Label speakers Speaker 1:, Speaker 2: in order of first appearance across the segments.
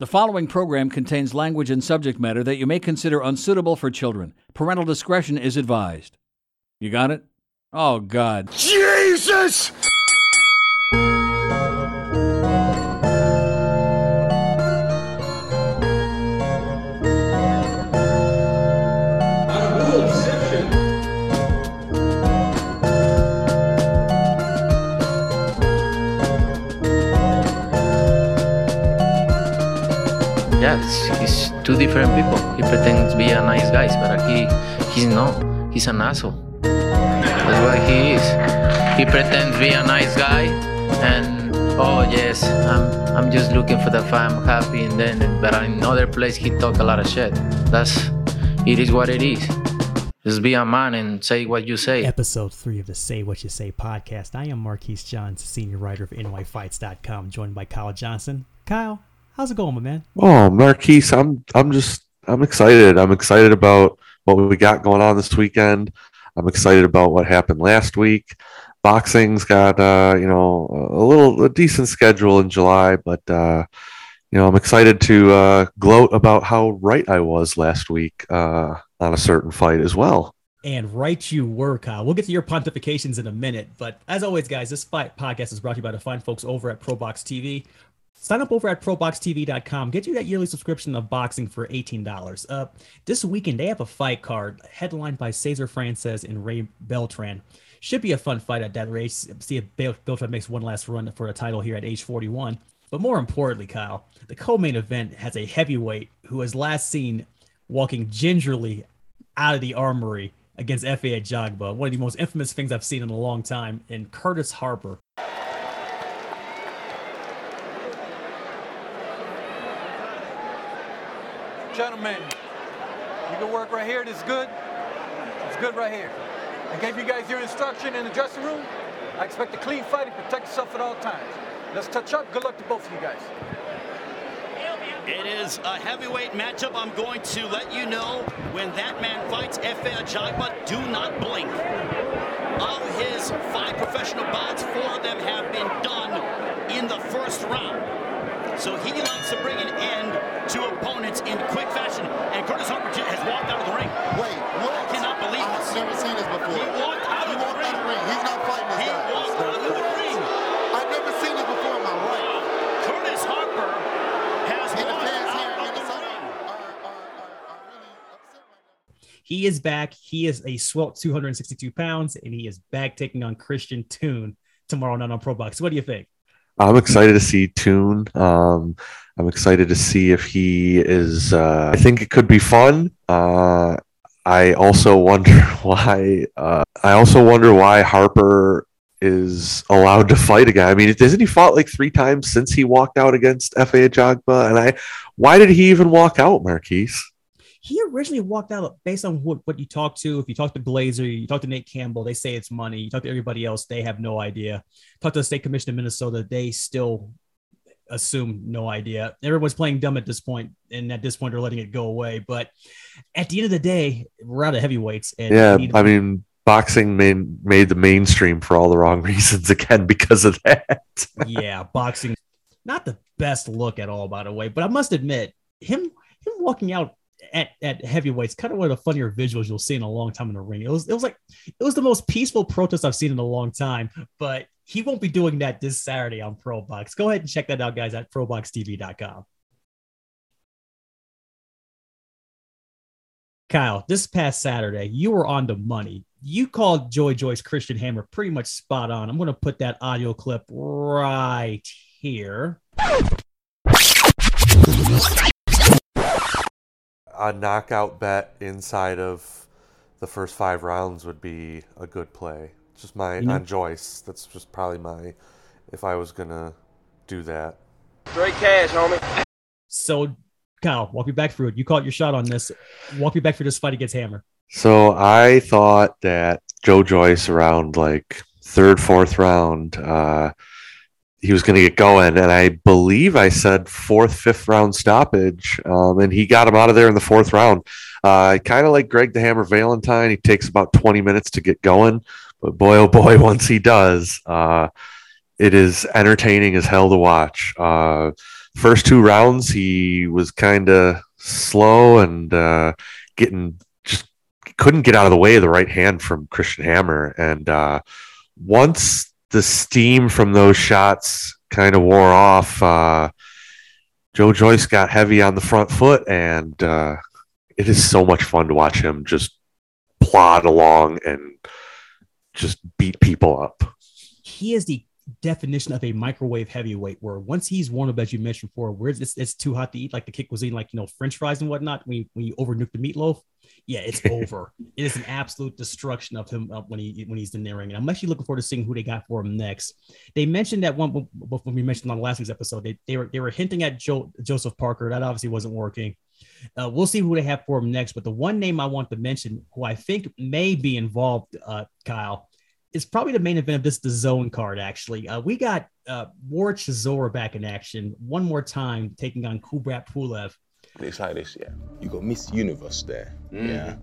Speaker 1: The following program contains language and subject matter that you may consider unsuitable for children. Parental discretion is advised. You got it? Oh, God.
Speaker 2: Jesus!
Speaker 3: He's two different people. He pretends to be a nice guy, but he he's not. He's an asshole. That's what he is. He pretends to be a nice guy, and oh yes, I'm I'm just looking for the fam, happy, and then but in other place he talk a lot of shit. That's it is what it is. Just be a man and say what you say.
Speaker 4: Episode three of the Say What You Say podcast. I am Marquis Johns, senior writer of NYFights.com, joined by Kyle Johnson. Kyle, how's it going, my man?
Speaker 5: Oh, Marquis, I'm I'm just I'm excited. I'm excited about what we got going on this weekend. I'm excited about what happened last week. Boxing's got uh, you know a little a decent schedule in July, but uh, you know I'm excited to uh, gloat about how right I was last week uh, on a certain fight as well.
Speaker 4: And right you were, Kyle. We'll get to your pontifications in a minute. But as always, guys, this fight podcast is brought to you by the fine folks over at ProBox TV. Sign up over at ProBoxTV.com. Get you that yearly subscription of boxing for $18. Uh, this weekend, they have a fight card headlined by Cesar Frances and Ray Beltran. Should be a fun fight at that race. See if Beltran makes one last run for the title here at age 41. But more importantly, Kyle, the co-main event has a heavyweight who was last seen walking gingerly out of the armory against Efe Ajagba, one of the most infamous things I've seen in a long time, and Curtis Harper.
Speaker 6: Gentlemen, you can work right here. This is good. It's good right here. I gave you guys your instruction in the dressing room. I expect a clean fight and protect yourself at all times. Let's touch up. Good luck to both of you guys.
Speaker 7: It is a heavyweight matchup. I'm going to let you know when that man fights Efe Ajagba, do not blink. Of his five professional bouts, four of them have been done in the first round. So he likes to bring an end to opponents in quick fashion. And Curtis Harper has walked out of the ring.
Speaker 2: Wait, what?
Speaker 7: I cannot believe
Speaker 2: I've
Speaker 7: this.
Speaker 2: never seen this before.
Speaker 7: He walked out
Speaker 2: he
Speaker 7: of the
Speaker 2: walked
Speaker 7: ring.
Speaker 2: out of the ring. He's not fighting this
Speaker 7: He
Speaker 2: guy.
Speaker 7: walked out of the ring.
Speaker 2: I've never seen this before in my life.
Speaker 7: Curtis Harper has
Speaker 2: And the
Speaker 7: walked
Speaker 2: fans here
Speaker 7: out
Speaker 2: in
Speaker 7: of
Speaker 2: the
Speaker 7: the ring.
Speaker 2: are, are, are, are really right.
Speaker 4: He is back. He is a swelt 262 pounds, and he is back taking on Christian Thun tomorrow night on Pro Box. What do you think?
Speaker 5: I'm excited to see Thun. Um, I'm excited to see if he is. Uh, I think it could be fun. Uh, I also wonder why. Uh, I also wonder why Harper is allowed to fight again. I mean, hasn't he fought like three times since he walked out against Efe Ajagba? And I, why did he even walk out, Marquis?
Speaker 4: He originally walked out based on what, what you talk to. If you talk to Glazer, you talk to Nate Campbell, they say it's money. You talk to everybody else, they have no idea. Talk to the state commission of Minnesota, they still assume no idea. Everyone's playing dumb at this point, and at this point, they're letting it go away. But at the end of the day, we're out of heavyweights. And
Speaker 5: Yeah, I mean, boxing made made the mainstream for all the wrong reasons again because of that.
Speaker 4: yeah, boxing, not the best look at all, by the way. But I must admit, him him walking out at, at heavyweights, kind of one of the funnier visuals you'll see in a long time in the ring. It was it was like it was the most peaceful protest I've seen in a long time. But he won't be doing that this Saturday on Pro Box. Go ahead and check that out, guys, at ProBoxTV.com. Kyle, this past Saturday, you were on the money. You called Joy Joyce Christian Hammer pretty much spot on. I'm going to put that audio clip right here.
Speaker 5: A knockout bet inside of the first five rounds would be a good play. Just my
Speaker 4: You know-
Speaker 5: on Joyce. That's just probably my if I was gonna do that.
Speaker 8: Straight cash, homie.
Speaker 4: So, Kyle, walk me back through it. You caught your shot on this. Walk me back through this fight against Hammer.
Speaker 5: So I thought that Joe Joyce around like third, fourth round, uh, he was going to get going, and I believe I said fourth, fifth round stoppage, um, and he got him out of there in the fourth round. Uh, kind of like Greg the Hammer Valentine, he takes about twenty minutes to get going, but boy, oh boy, once he does, uh, it is entertaining as hell to watch. Uh, first two rounds he was kind of slow and uh, getting just couldn't get out of the way of the right hand from Christian Hammer. And uh, once the steam from those shots kind of wore off, uh, Joe Joyce got heavy on the front foot, and uh, it is so much fun to watch him just plod along and just beat people up.
Speaker 4: he is the definition of a microwave heavyweight where once he's warmed up as you mentioned before where it's, it's too hot to eat like the kick was eating like you know french fries and whatnot when you, when you overnuke the meatloaf yeah it's over. It is an absolute destruction of him uh, when he when he's in the ring and i'm actually looking forward to seeing who they got for him next. They mentioned that one when we mentioned on last week's episode they, they were they were hinting at Joe, joseph parker. That obviously wasn't working. Uh, we'll see who they have for him next but the one name i want to mention who i think may be involved uh, kyle is probably the main event of this DAZN card actually uh, we got uh war Chisora back in action one more time taking on kubrat pulev
Speaker 9: It's like this, yeah. You got Miss Universe there, yeah.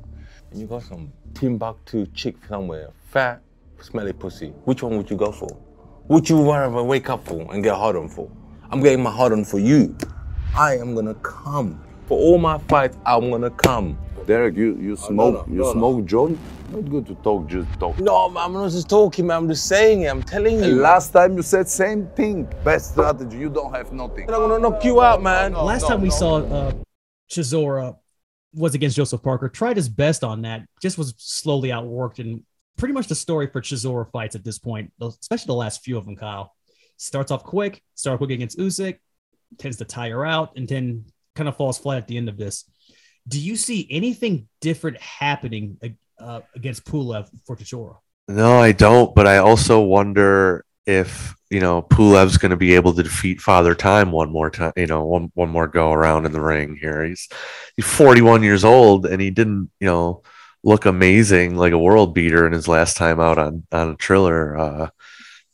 Speaker 9: And you got some Timbuktu chick somewhere, fat, smelly pussy. Which one would you go for? Would you rather wake up for and get hard on for? I'm getting my hard on for you. I am gonna come. For all my fights, I'm gonna come.
Speaker 10: Dereck, you, you smoke
Speaker 9: no,
Speaker 10: you
Speaker 9: no, no.
Speaker 10: smoke joint? Not good to talk, just talk.
Speaker 9: No, I'm not just talking, man. I'm just saying it. I'm telling
Speaker 10: And
Speaker 9: you.
Speaker 10: last time you said same thing. Best strategy. You don't have nothing.
Speaker 9: I'm gonna knock you out, man.
Speaker 4: last time we saw uh Chisora was against Joseph Parker tried his best on that just was slowly outworked and pretty much the story for Chisora fights at this point especially the last few of them Kyle starts off quick starts quick against Usyk tends to tire out and then kind of falls flat at the end of this do you see anything different happening uh, against Pulev for Chisora
Speaker 5: No, I don't. But I also wonder if you know Pulev's going to be able to defeat Father Time one more time. You know, one one more go around in the ring here. He's he's 41 years old, and he didn't you know look amazing like a world beater in his last time out on on a Triller uh,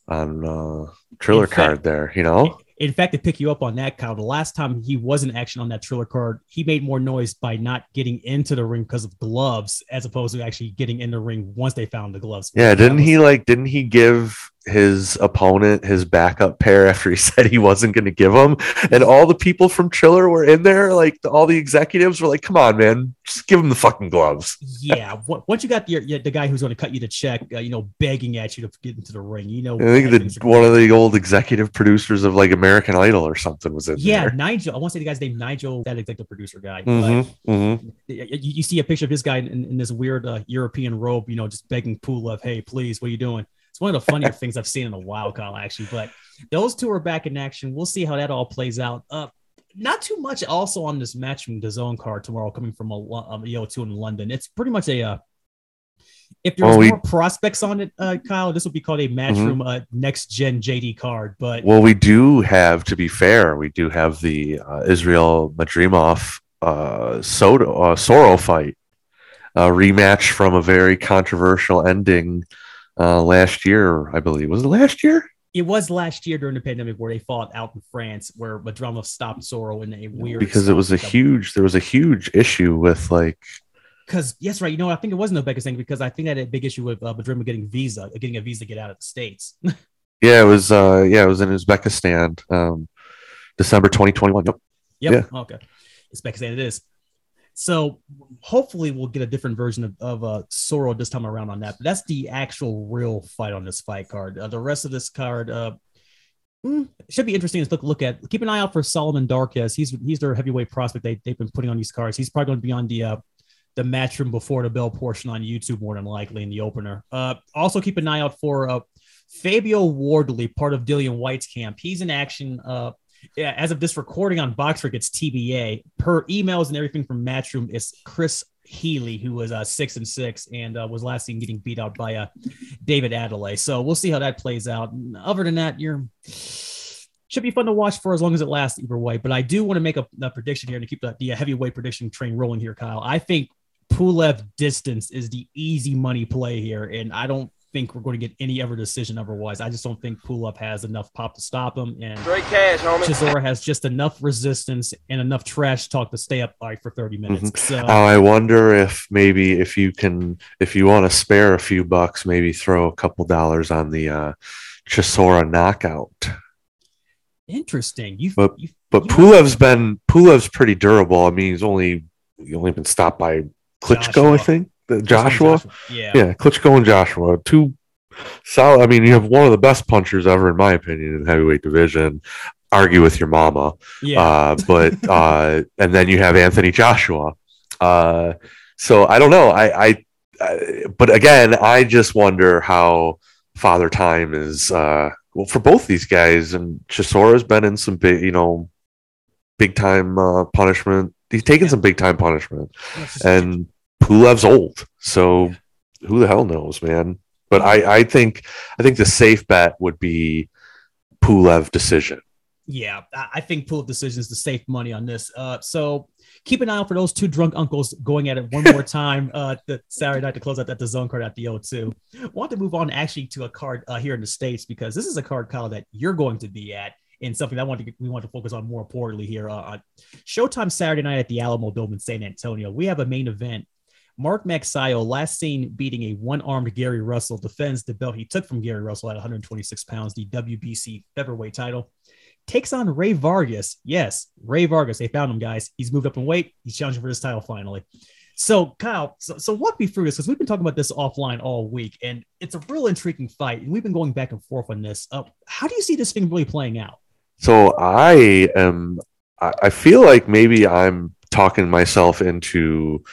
Speaker 5: on uh, Triller
Speaker 4: fact-
Speaker 5: card there. You know,
Speaker 4: In fact, to pick you up on that, Kyle, the last time he was in action on that Triller card, he made more noise by not getting into the ring because of gloves, as opposed to actually getting in the ring once they found the gloves.
Speaker 5: yeah. Didn't
Speaker 4: was-
Speaker 5: he like? Didn't he give his opponent his backup pair after he said he wasn't going to give them? And all the people from Triller were in there. Like all the executives were like, "Come on, man, just give him the fucking gloves."
Speaker 4: Yeah, once you got the the guy who's going to cut you the check, uh, you know, begging at you to get into the ring, you know,
Speaker 5: I think one of the old executive producers of like American Idol or something was in
Speaker 4: yeah,
Speaker 5: there.
Speaker 4: Nigel. I want to say the guy's name Nigel, that executive producer guy.
Speaker 5: mm-hmm,
Speaker 4: But
Speaker 5: hmm
Speaker 4: you, you see a picture of this guy in, in this weird uh, European robe, you know, just begging Pulev, "Hey, please, what are you doing?" It's one of the funnier things I've seen in a while, Kyle. Actually, but those two are back in action. We'll see how that all plays out. Uh, not too much also on this match from DAZN card tomorrow, coming from a um, EO2 in London. It's pretty much a. Uh, if there's
Speaker 5: Well, we-
Speaker 4: more prospects on it, uh, Kyle, this would be called a matchroom uh, next gen JD card. But
Speaker 5: Well, we do have, to be fair, we do have the uh, Israel Madrimov uh, Soto uh, Soro fight, a rematch from a very controversial ending uh, last year, I believe. Was it last year?
Speaker 4: it was last year during the pandemic where they fought out in France, where Madrimov stopped Soro in a weird
Speaker 5: Because it was a huge, there was a huge issue with like
Speaker 4: because yes, right. You know, I think it wasn't Uzbekistan because I think I had a big issue with uh, Madrid getting visa, getting a visa to get out of the states.
Speaker 5: Yeah, it was. Uh, yeah, it was in Uzbekistan, um, December 2021. Yep.
Speaker 4: Yep.
Speaker 5: Yeah.
Speaker 4: Okay. Uzbekistan it is. So hopefully we'll get a different version of, of uh, this time around on that. But that's the actual real fight on this fight card. Uh, the rest of this card uh, mm, should be interesting to look look at. Keep an eye out for Solomon Dacres. He's he's their heavyweight prospect. They they've been putting on these cards. He's probably going to be on the uh, the matchroom before the bell portion on YouTube more than likely in the opener. Uh, also keep an eye out for uh, Fabio Wardley, part of Dillian Whyte's camp. He's in action. Uh, yeah, as of this recording on Boxford, it's TBA. Per emails and everything from Matchroom, it's Chris Healy, who was uh, six and six and uh, was last seen getting beat out by uh, David Adeleye. So we'll see how that plays out. And Other than that, you're should be fun to watch for as long as it lasts either way. But I do want to make a, a prediction here to keep the, the heavyweight prediction train rolling here, Kyle. I think Pulev distance is the easy money play here, and I don't think we're going to get any ever decision otherwise. I just don't think Pulev has enough pop to stop him, and
Speaker 8: Straight cash, homie.
Speaker 4: Chisora has just enough resistance and enough trash talk to stay up like for 30 minutes.
Speaker 5: Mhm.
Speaker 4: So
Speaker 5: I wonder if maybe if you can, if you want to spare a few bucks, maybe throw a couple dollars on the uh, Chisora knockout.
Speaker 4: interesting. You
Speaker 5: But-
Speaker 4: you
Speaker 5: But Pulev's been Pulev's pretty durable. I mean, he's only he's only been stopped by Klitschko,
Speaker 4: Joshua.
Speaker 5: I think. The Joshua.
Speaker 4: Yeah.
Speaker 5: Yeah, Klitschko and Joshua. Two solid. I mean, you have one of the best punchers ever, in my opinion, in the heavyweight division. Argue with your mama.
Speaker 4: Yeah.
Speaker 5: Uh, but uh, and then you have Anthony Joshua. Uh, so I don't know. I, I, I, but again, I just wonder how Father Time is. Uh, well, for both these guys, and Chisora's been in some big, you know, big time uh, punishment. He's taken some big time punishment, and Pulev's old, so who the hell knows, man. But I, I think, I think the safe bet would be Pulev decision.
Speaker 4: Yeah, I think Pull decision is the safe money on this. Uh, so keep an eye out for those two drunk uncles going at it one more time. Uh, the Saturday night to close out that DAZN card at the O2. Want to move on actually to a card uh, here in the states because this is a card, Kyle, that you're going to be at. And something that I want to we want to focus on more importantly here. Uh, on Showtime Saturday night at the Alamodome in San Antonio. We have a main event. Mark Magsayo, last seen beating a one-armed Gary Russell, defends the belt he took from Gary Russell at 126 pounds, the WBC featherweight title takes on Rey Vargas. Yes, Rey Vargas. They found him, guys. He's moved up in weight. He's challenging for this title finally. So, Kyle, so, so walk me through this because we've been talking about this offline all week, and it's a real intriguing fight. And we've been going back and forth on this. Uh, how do you see this thing really playing out?
Speaker 5: So I am. I feel like maybe I'm talking myself into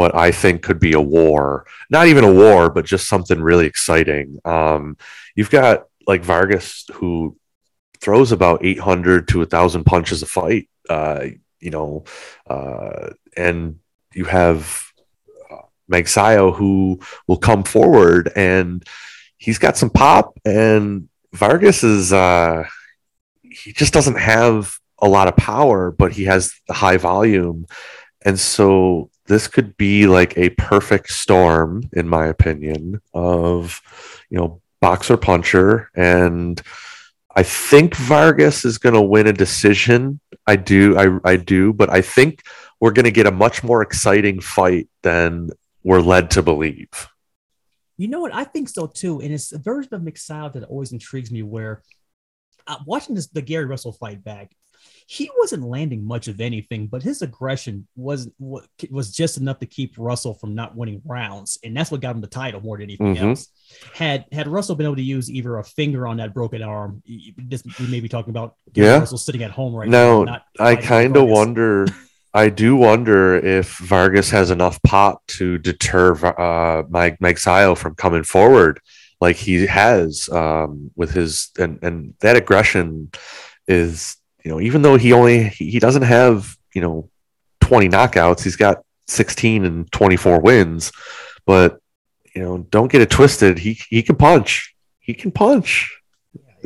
Speaker 5: what I think could be a war. Not even a war, but just something really exciting. Um, you've got like Vargas who throws about 800 to 1,000 punches a fight. Uh, you know, uh, and you have uh, Magsayo who will come forward and he's got some pop and Vargas is uh he just doesn't have a lot of power but he has the high volume and so this could be like a perfect storm in my opinion of you know boxer puncher and I think Vargas is going to win a decision. I do, I, I do, but I think we're going to get a much more exciting fight than we're led to believe.
Speaker 4: You know what? I think so too. And it's a version of Magsayo that always intrigues me where uh, watching this the Gary Russell fight back, he wasn't landing much of anything, but his aggression was wa- was just enough to keep Russell from not winning rounds, and that's what got him the title more than anything
Speaker 5: Mhm.
Speaker 4: else. Had had Russell been able to use either a finger on that broken arm, this, we may be talking about
Speaker 5: Yeah.
Speaker 4: Russell sitting at home right now.
Speaker 5: Now,
Speaker 4: not
Speaker 5: I kind of wonder. I do wonder if Vargas has enough pop to deter uh, Mike Magsayo from coming forward, like he has um, with his and and that aggression is you know even though he only he doesn't have you know twenty knockouts, he's got sixteen and twenty four wins, but you know don't get it twisted. He he can punch. He can punch.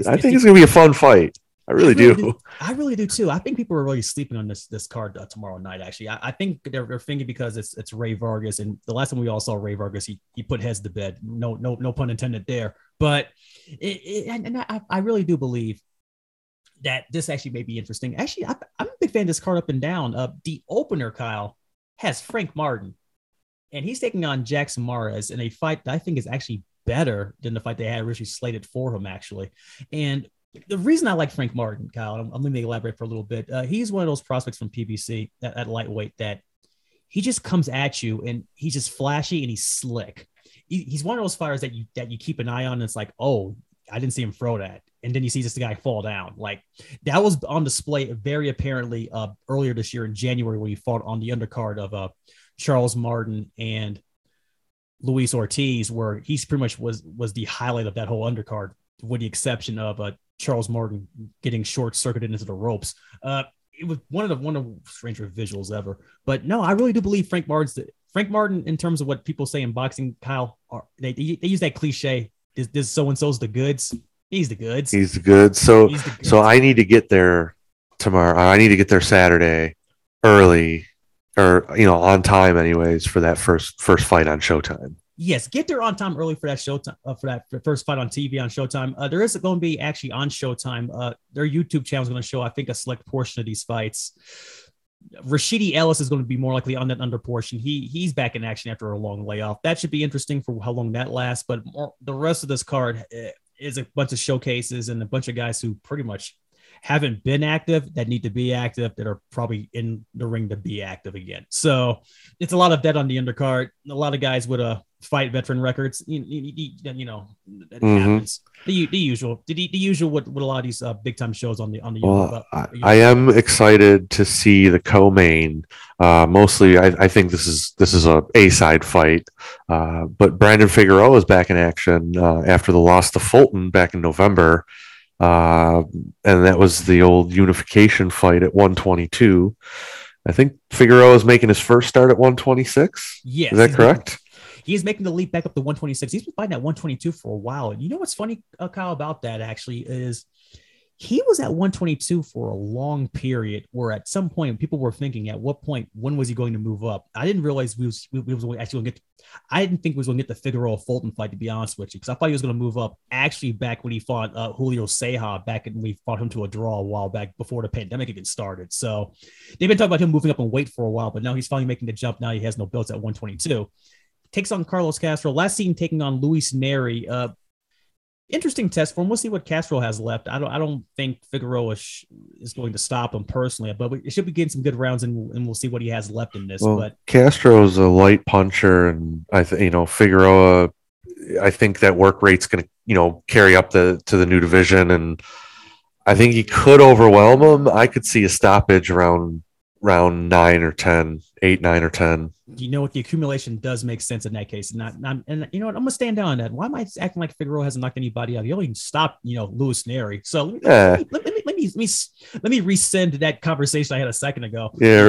Speaker 5: I think it's gonna be a fun fight. I really do.
Speaker 4: I really do too. I think people are really sleeping on this this card uh, tomorrow night. Actually, I, I think they're, they're thinking because it's it's Rey Vargas, and the last time we all saw Rey Vargas, he he put heads to bed. No no no pun intended there. But it, it, and, and I, I really do believe that this actually may be interesting. Actually, I, I'm a big fan of this card up and down. Uh, the opener, Kyle, has Frank Martin, and he's taking on Jackson Mares in a fight that I think is actually better than the fight they had originally slated for him, actually. And the reason I like Frank Martin, Kyle, I'm, I'm going to elaborate for a little bit. Uh, he's one of those prospects from PBC at, at lightweight that he just comes at you and he's just flashy and he's slick. He, he's one of those fighters that you that you keep an eye on. And it's like, oh, I didn't see him throw that, and then you see this guy fall down. Like that was on display very apparently uh, earlier this year in January when he fought on the undercard of uh, Charles Martin and Luis Ortiz, where he's pretty much was was the highlight of that whole undercard, with the exception of uh, Charles Martin getting short circuited into the ropes. Uh, it was one of the one of the stranger visuals ever. But no, I really do believe Frank Martin's Frank Martin in terms of what people say in boxing. Kyle, are, they they use that cliche. This this so and so's the goods. He's the goods.
Speaker 5: He's good. So
Speaker 4: He's the goods.
Speaker 5: so I need to get there tomorrow. I need to get there Saturday early or you know on time anyways for that first first fight on Showtime.
Speaker 4: yes, get there on time early for that Showtime uh, for that first fight on TV on Showtime. Uh, there is going to be actually on Showtime. Uh, their YouTube channel is going to show, I think, a select portion of these fights. Rashidi Ellis is going to be more likely on that under portion. He he's back in action after a long layoff. That should be interesting for how long that lasts. But more, the rest of this card uh, is a bunch of showcases and a bunch of guys who pretty much haven't been active that need to be active that are probably in the ring to be active again. So it's a lot of dead on the undercard. A lot of guys with a fight veteran records. You, you, you, know, that
Speaker 5: Mhm.
Speaker 4: happens. The, the usual, the, the usual with, with a lot of these uh, big time shows on the on the.
Speaker 5: Well,
Speaker 4: uh,
Speaker 5: I, am excited to see the co-main. Uh, mostly, I, I think this is this is a A side fight, uh, but Brandon Figueroa is back in action uh, after the loss to Fulton back in November, uh, and that was the old unification fight at 122. I think Figueroa is making his first start at 126.
Speaker 4: Yes,
Speaker 5: is that
Speaker 4: he's
Speaker 5: correct?
Speaker 4: He's making the leap back up to 126. He's been fighting at 122 for a while. And you know what's funny, uh, Kyle, about that actually is he was at 122 for a long period where at some point people were thinking at what point when was he going to move up i didn't realize we was, we, we was actually going to get i didn't think we was going to get the figueroa fulton fight to be honest with you because i thought he was going to move up actually back when he fought uh, julio Ceja back when we fought him to a draw a while back before the pandemic even started so they've been talking about him moving up in weight for a while but now he's finally making the jump now he has no belts at 122 takes on carlos castro last seen taking on luis Nery uh interesting test for him. We'll see what Castro has left. I don't. I don't think Figueroa sh- is going to stop him personally, but we should be getting some good rounds, and, and we'll see what he has left in this.
Speaker 5: Well,
Speaker 4: but
Speaker 5: Castro's a light puncher, and I think you know Figueroa. I think that work rate's going to you know carry up the to the new division, and I think he could overwhelm him. I could see a stoppage around round nine or ten, eight, nine or ten.
Speaker 4: you know what? The accumulation does make sense in that case. And, not, not, and you know what? I'm gonna stand down on that. Why am I acting like Figueroa hasn't knocked anybody out? He only stopped, you know, Luis Nery. So let me,
Speaker 5: Yeah.
Speaker 4: let, me, let, me, let me let me let me rescind that conversation I had a second ago.
Speaker 5: Yeah,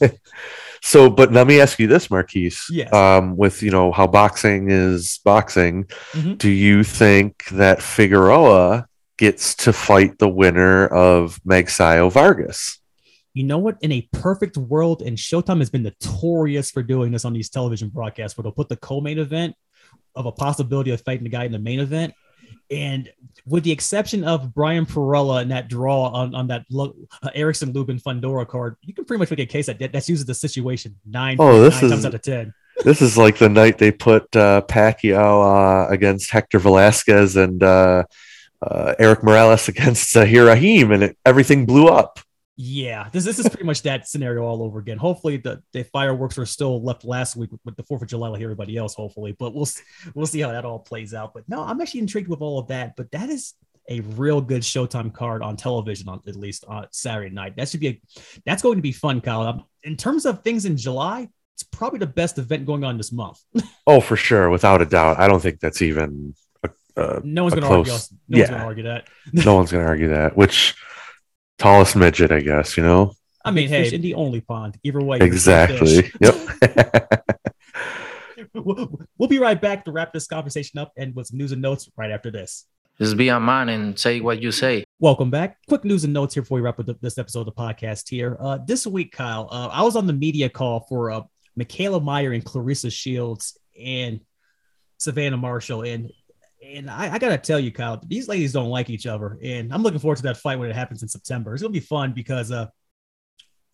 Speaker 5: right. so, but let me ask you this, Marquis.
Speaker 4: Yes.
Speaker 5: Um, with you know how boxing is boxing,
Speaker 4: Mhm.
Speaker 5: do you think that Figueroa gets to fight the winner of Magsayo Vargas?
Speaker 4: You know what? In a perfect world, and Showtime has been notorious for doing this on these television broadcasts, where they'll put the co-main event of a possibility of fighting the guy in the main event. And with the exception of Brian Perella and that draw on, on that Lo- uh, Erickson Lubin Fundora card, you can pretty much make a case that that- that's usually the situation nine,
Speaker 5: Oh, this
Speaker 4: nine
Speaker 5: is-
Speaker 4: times out of ten.
Speaker 5: This is like the night they put uh, Pacquiao uh, against Hector Velasquez and uh, uh, Erik Morales against Zahir Raheem, and it, everything blew up.
Speaker 4: Yeah, this this is pretty much that scenario all over again. Hopefully, the, the fireworks were still left last week with, with the Fourth of July, like everybody else. Hopefully, but we'll we'll see how that all plays out. But no, I'm actually intrigued with all of that. But that is a real good Showtime card on television, on at least on Saturday night. That should be a that's going to be fun, Kyle. Um, In terms of things in July, it's probably the best event going on this month.
Speaker 5: Oh, for sure, without a doubt. I don't think that's even. A, uh,
Speaker 4: No one's going to argue. No one's
Speaker 5: yeah.
Speaker 4: going to argue that.
Speaker 5: no one's going to argue that. Which tallest midget, I guess. You know
Speaker 4: I mean, hey, in the only pond. Either way, you're the same
Speaker 5: exactly. Yep.
Speaker 4: we'll, we'll be right back to wrap this conversation up and with some news and notes right after this.
Speaker 3: Just be on mine and say what you say.
Speaker 4: Welcome back. Quick news and notes here before we wrap up this episode of the podcast here. Uh, this week, Kyle, uh, I was on the media call for uh, Mikaela Mayer and Claressa Shields and Savannah Marshall. And and I, I gotta tell you, Kyle, these ladies don't like each other. And I'm looking forward to that fight when it happens in September. It's gonna be fun because uh,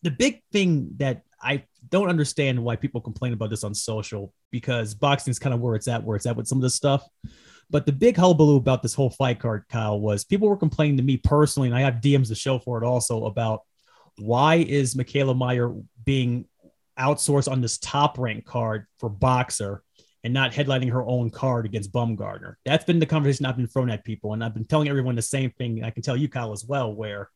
Speaker 4: the big thing that I don't understand why people complain about this on social because boxing is kind of where it's at, where it's at with some of this stuff. But the big hullabaloo about this whole fight card, Kyle, was people were complaining to me personally, and I have DMs to show for it also about why is Mikaela Mayer being outsourced on this top rank card for Boxxer and not headlining her own card against Baumgardner. That's been the conversation I've been throwing at people, and I've been telling everyone the same thing. I can tell you, Kyle, as well. Where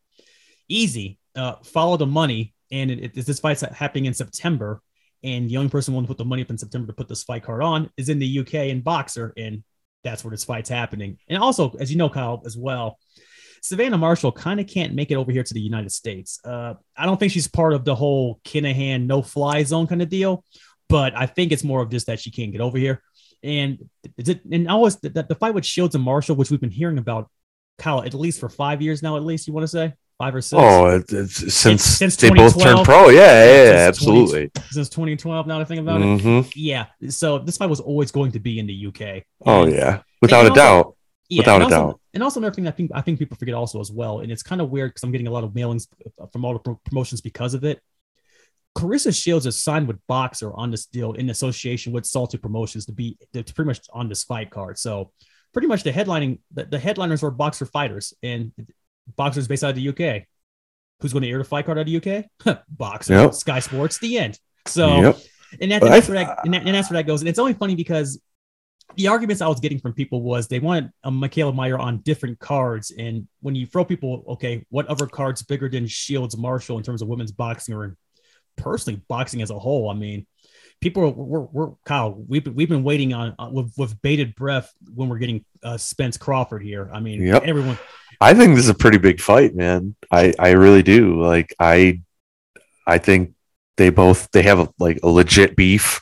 Speaker 4: easy, uh, follow the money, and it, it, this fight's happening in September, and the only person willing to put the money up in September to put this fight card on is in the UK and Boxxer, and that's where this fight's happening. And also, as you know, Kyle, as well, Savannah Marshall kind of can't make it over here to the United States. Uh, I don't think she's part of the whole Kinahan no fly zone kind of deal, but I think it's more of just that she can't get over here. And is it and always the, the fight with Shields and Marshall, which we've been hearing about, Kyle, at least for five years now, at least you want to say five or six.
Speaker 5: Oh, it's, it's since,
Speaker 4: since
Speaker 5: they both turned pro. Yeah, yeah, yeah,
Speaker 4: Since 20
Speaker 5: absolutely.
Speaker 4: since 2012. Now that I think about
Speaker 5: Mhm.
Speaker 4: it, yeah. So this fight was always going to be in the UK.
Speaker 5: Oh
Speaker 4: And-
Speaker 5: yeah, without a
Speaker 4: also-
Speaker 5: doubt.
Speaker 4: yeah,
Speaker 5: Without a
Speaker 4: also,
Speaker 5: doubt.
Speaker 4: And also another thing I think I think people forget also as well, and it's kind of weird because I'm getting a lot of mailings from all the pro- promotions because of it. Claressa Shields is signed with Boxxer on this deal in association with Salita Promotions to be to pretty much on this fight card. So pretty much the headlining the, the headliners are Boxxer fighters, and boxers based out of the UK. Who's going to air the fight card out of the UK? Boxxer,
Speaker 5: Yep.
Speaker 4: Sky Sports, the end. So,
Speaker 5: Yep.
Speaker 4: and, that,
Speaker 5: I
Speaker 4: that's
Speaker 5: th-
Speaker 4: where that, and, that, and that's where that goes. And it's only funny because the arguments I was getting from people was they wanted a Mikaela Mayer on different cards. And when you throw people, okay, what other cards bigger than Shields Marshall in terms of women's boxing or personally boxing as a whole? I mean, people are, we're, we're Kyle, we've been, we've been waiting on uh, with, with bated breath when we're getting uh, Spence Crawford here. I mean,
Speaker 5: Yep.
Speaker 4: everyone,
Speaker 5: I think this is a pretty big fight, man. I I really do. Like I I think they both they have a, like a legit beef.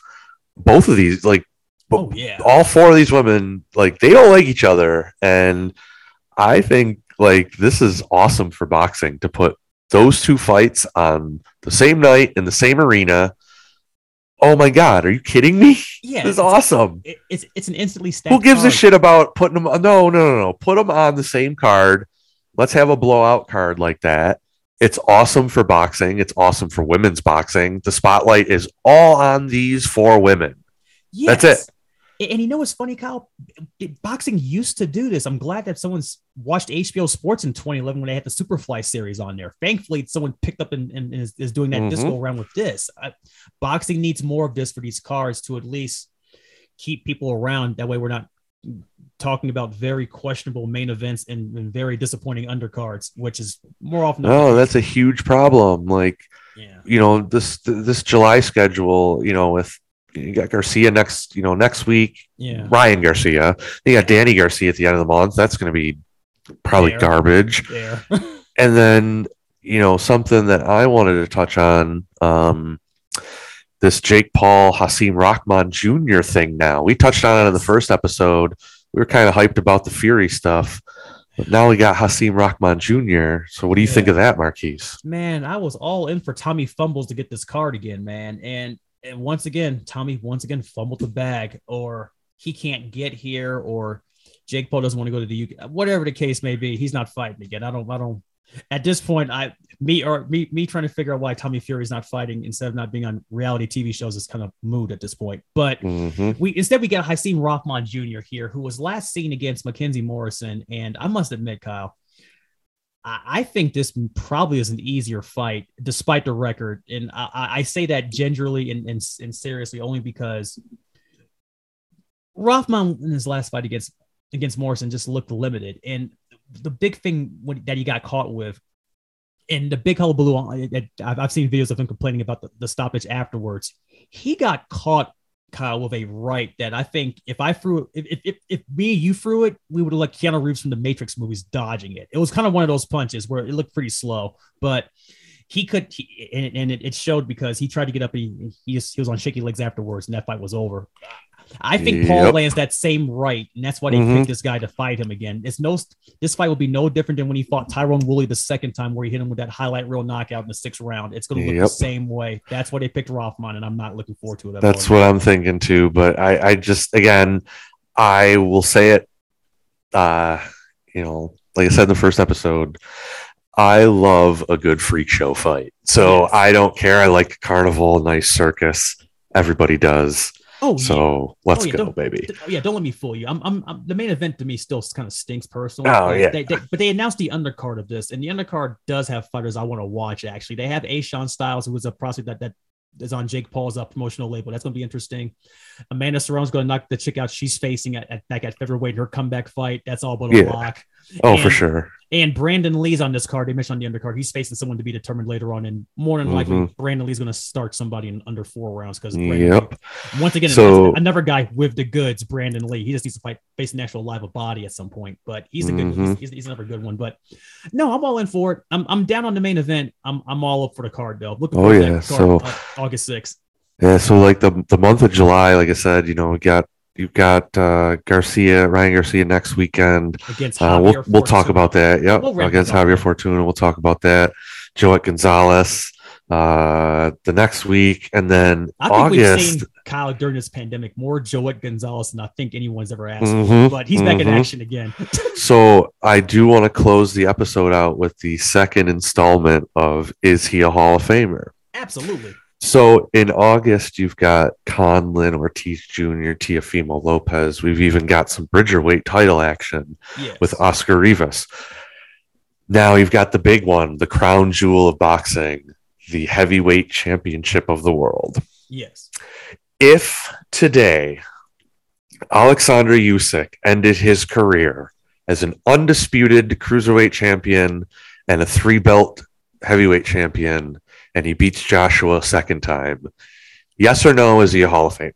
Speaker 5: Both of these like
Speaker 4: oh yeah,
Speaker 5: all four of these women like they don't like each other and I think like this is awesome for boxing to put those two fights on the same night in the same arena. Oh my god, are you kidding me?
Speaker 4: yeah,
Speaker 5: This is
Speaker 4: it's-
Speaker 5: awesome.
Speaker 4: it- it's it's an instantly stacked.
Speaker 5: Who gives a shit about putting them? No, no, no, no. Put them on the same card. Let's have a blowout card like that. It's awesome for boxing. It's awesome for women's boxing. The spotlight is all on these four women. That's it.
Speaker 4: And you know what's funny, Kyle? Boxing used to do this. I'm glad that someone's watched HBO Sports in 2011 when they had the Superfly series on there. Thankfully, someone picked up and, and is, is doing that
Speaker 5: Mhm.
Speaker 4: disco around with this. I, boxing needs more of this for these cards to at least keep people around. That way, we're not talking about very questionable main events and, and very disappointing undercards, which is more often. Oh,
Speaker 5: No, that's a huge problem. Like,
Speaker 4: yeah.
Speaker 5: you know, this this July schedule, you know, with you got Garcia next, you know, next week,
Speaker 4: Yeah.
Speaker 5: Ryan Garcia. You got Danny Garcia at the end of the month. That's going to be probably garbage. And then you know something that I wanted to touch on um, this Jake Paul Hasim Rahman Jr. thing. Now we touched on it in the first episode. We were kind of hyped about the Fury stuff, but now we got Hasim Rahman Jr. So what do you think of that, Marquis?
Speaker 4: man, I was all in for Tommy fumbles to get this card again, man. And and once again, Tommy once again fumbled the bag, or he can't get here, or Jake Paul doesn't want to go to the UK. Whatever the case may be, he's not fighting again. I don't. I don't. At this point, I me or me me trying to figure out why Tommy Fury is not fighting instead of not being on reality TV shows is kind of mood at this point. But
Speaker 5: Mhm.
Speaker 4: we instead we got Hasim Rahman Jr. here, who was last seen against Mackenzie Morrison, and I must admit, Kyle, I, think this probably is an easier fight, despite the record, and I, I say that gingerly and, and and seriously only because Rahman in his last fight against against Morrison just looked limited, and the big thing that he got caught with. And the big hullabaloo, I've seen videos of him complaining about the, the stoppage afterwards. He got caught Kyle with a right that I think if I threw if, if, if, if me you threw it, we would have like Keanu Reeves from the Matrix movies dodging it. It was kind of one of those punches where it looked pretty slow, but he could, he, and, and it, it showed because he tried to get up. And he, he, was, he was on shaky legs afterwards, and that fight was over. I think Paul
Speaker 5: Yep.
Speaker 4: lands that same right, and that's why they
Speaker 5: Mhm.
Speaker 4: picked this guy to fight him again. It's no, this fight will be no different than when he fought Tyron Woodley the second time, where he hit him with that highlight reel knockout in the sixth round. It's going to look
Speaker 5: Yep.
Speaker 4: the same way. That's why they picked Rahman, and I'm not looking forward to it. at
Speaker 5: That's what I'm thinking too. But I, I just again, I will say it. Uh, you know, like I said in the first episode, I love a good freak show fight. So. I don't care. I like carnival, nice circus. Everybody does.
Speaker 4: Oh,
Speaker 5: So let's
Speaker 4: Oh, yeah,
Speaker 5: go,
Speaker 4: don't-
Speaker 5: baby.
Speaker 4: th- yeah, don't let me fool you. I'm, I'm, I'm- the main event to me still kind of stinks personally.
Speaker 5: Oh, yeah.
Speaker 4: they- they- but they announced the undercard of this, and the undercard does have fighters I want to watch. Actually, they have A. Ashawn Styles, who was a prospect that that is on Jake Paul's uh, promotional label. That's going to be interesting. Amanda Serrano's going to knock the chick out she's facing at, at back at featherweight her comeback fight. That's all but a
Speaker 5: Yeah.
Speaker 4: lock.
Speaker 5: Oh, for sure.
Speaker 4: And Brandon Lee's on this card. They mentioned on the undercard. He's facing someone to be determined later on, and more than likely,
Speaker 5: Mhm.
Speaker 4: Brandon Lee's going to start somebody in under four rounds because
Speaker 5: Yep.
Speaker 4: once again,
Speaker 5: So-
Speaker 4: another guy with the goods, Brandon Lee. He just needs to fight face an actual live body at some point, but he's a good.
Speaker 5: Mhm.
Speaker 4: He's, he's, he's another good one. But no, I'm all in for it. I'm, I'm down on the main event. I'm I'm all up for the card though. Looking
Speaker 5: Oh, yeah.
Speaker 4: that card,
Speaker 5: So-
Speaker 4: August sixth.
Speaker 5: Yeah. So like the the month of July, like I said, you know, we got you've got uh, Garcia, Ryan Garcia next weekend.
Speaker 4: against
Speaker 5: Uh, we'll we'll talk about that. Yep,
Speaker 4: We'll
Speaker 5: against. Javier Fortuna, we'll talk about that. Joet Gonzalez uh, the next week, and then
Speaker 4: I think we've seen Kyle during this pandemic more Joet Gonzalez than I think anyone's ever asked.
Speaker 5: Mhm,
Speaker 4: But he's back in
Speaker 5: mhm.
Speaker 4: action again.
Speaker 5: So I do want to close the episode out with the second installment of Is He a Hall of Famer?
Speaker 4: Absolutely.
Speaker 5: So in August, you've got Conlan, Ortiz Jr., Teofimo Lopez. We've even got some Bridgerweight title action
Speaker 4: Yes.
Speaker 5: with Oscar Rivas. Now you've got the big one, the crown jewel of boxing, the heavyweight championship of the world.
Speaker 4: Yes.
Speaker 5: If today Alexander Usyk ended his career as an undisputed cruiserweight champion and a three belt heavyweight champion, and he beats Joshua a second time, yes or no, is he a Hall of Famer?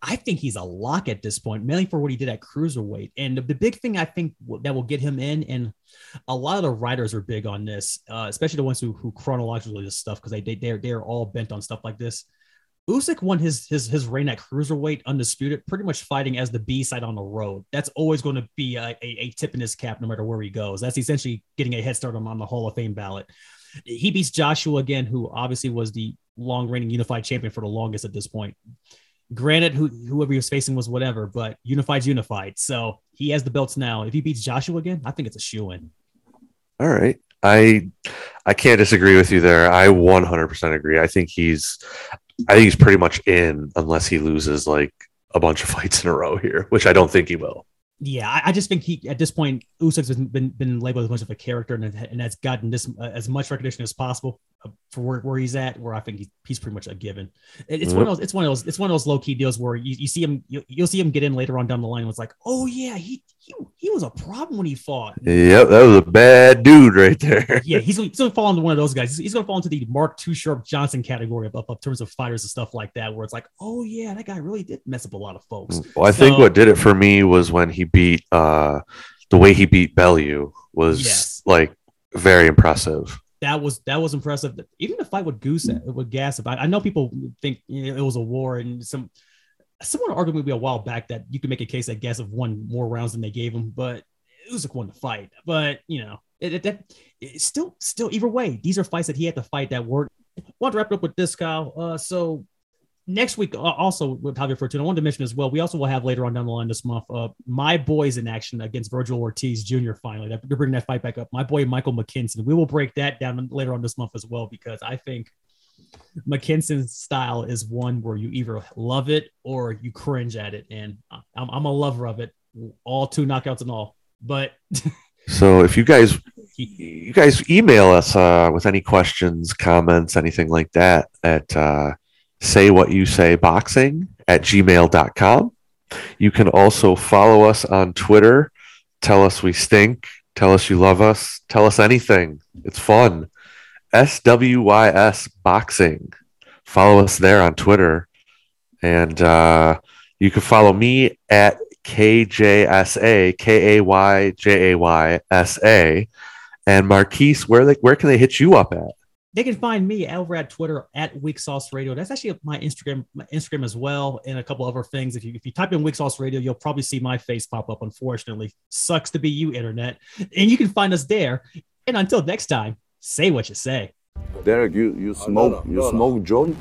Speaker 4: I think he's a lock at this point, mainly for what he did at cruiserweight. And the, big thing I think that will get him in, and a lot of the writers are big on this, uh, especially the ones who who chronologically this stuff because they they they're, they're all bent on stuff like this. Usyk won his his his reign at cruiserweight undisputed, pretty much fighting as the B side on the road. That's always going to be a, a, a tip in his cap, no matter where he goes. That's essentially getting a head start on, on the Hall of Fame ballot. He beats Joshua again, who obviously was the long reigning unified champion for the longest at this point. Granted, who, whoever he was facing was whatever, but unified's unified. So he has the belts now. If he beats Joshua again, I think it's a shoe in.
Speaker 5: All right. I I can't disagree with you there. I 100% agree. I think he's I think he's pretty much in unless he loses like a bunch of fights in a row here, which I don't think he will.
Speaker 4: Yeah, I, I just think he at this point Usyk's been been, been labeled as much of a character and, and that's gotten this uh, as much recognition as possible for where, where he's at. Where I think he's, he's pretty much a given. It- it's one of those. It's one of those. It's one of those low key deals where you, you see him. You, you'll see him get in later on down the line. And it's like, oh yeah, he he, he was a problem when he fought.
Speaker 5: Yep, that was a bad dude right there.
Speaker 4: yeah, he's, gonna- he's going to fall into one of those guys. He's, he's going to fall into the Mark Too Sharp Johnson category of, of, of terms of fighters and stuff like that, where it's like, oh yeah, that guy really did mess up a lot of folks.
Speaker 5: Well, I think what did it for me was when he beat uh the way he beat Bellew was
Speaker 4: Yes.
Speaker 5: like very impressive.
Speaker 4: That was that was impressive. Even the fight with Goose with Gas, I, I know people think you know, it was a war, and some someone argued maybe a while back that you could make a case that Gas have won more rounds than they gave him, but it Usyk won the fight. But you know, it, it, that it's still still either way, these are fights that he had to fight that weren't. Want to wrap it up with this, Kyle? Uh, so next week, uh, also with Javier Fortuna, I wanted to mention as well. We also will have later on down the line this month, uh, my boys in action against Vergil Ortiz Jr. Finally, that, they're bringing that fight back up. My boy Michael McKinson. We will break that down later on this month as well because I think McKinson's style is one where you either love it or you cringe at it, and I'm, I'm a lover of it. All two knockouts and all, but
Speaker 5: So if you guys you guys email us uh, with any questions, comments, anything like that at uh, say what you say boxing at gmail.com. You can also follow us on Twitter. Tell us we stink. Tell us you love us. Tell us anything. It's fun. SWYS Boxing. Follow us there on Twitter. And uh, you can follow me at KJSA, K A Y J A Y S A. And Marquis, where they, where can they hit you up at?
Speaker 4: They can find me over at Twitter at Weak Sauce Radio. That's actually my Instagram, my Instagram as well, and a couple other things. If you if you type in Weak Sauce Radio, you'll probably see my face pop up. Unfortunately, sucks to be you, internet. And you can find us there. And until next time, say what you say.
Speaker 10: Dereck, you, you oh, smoke you smoke joint?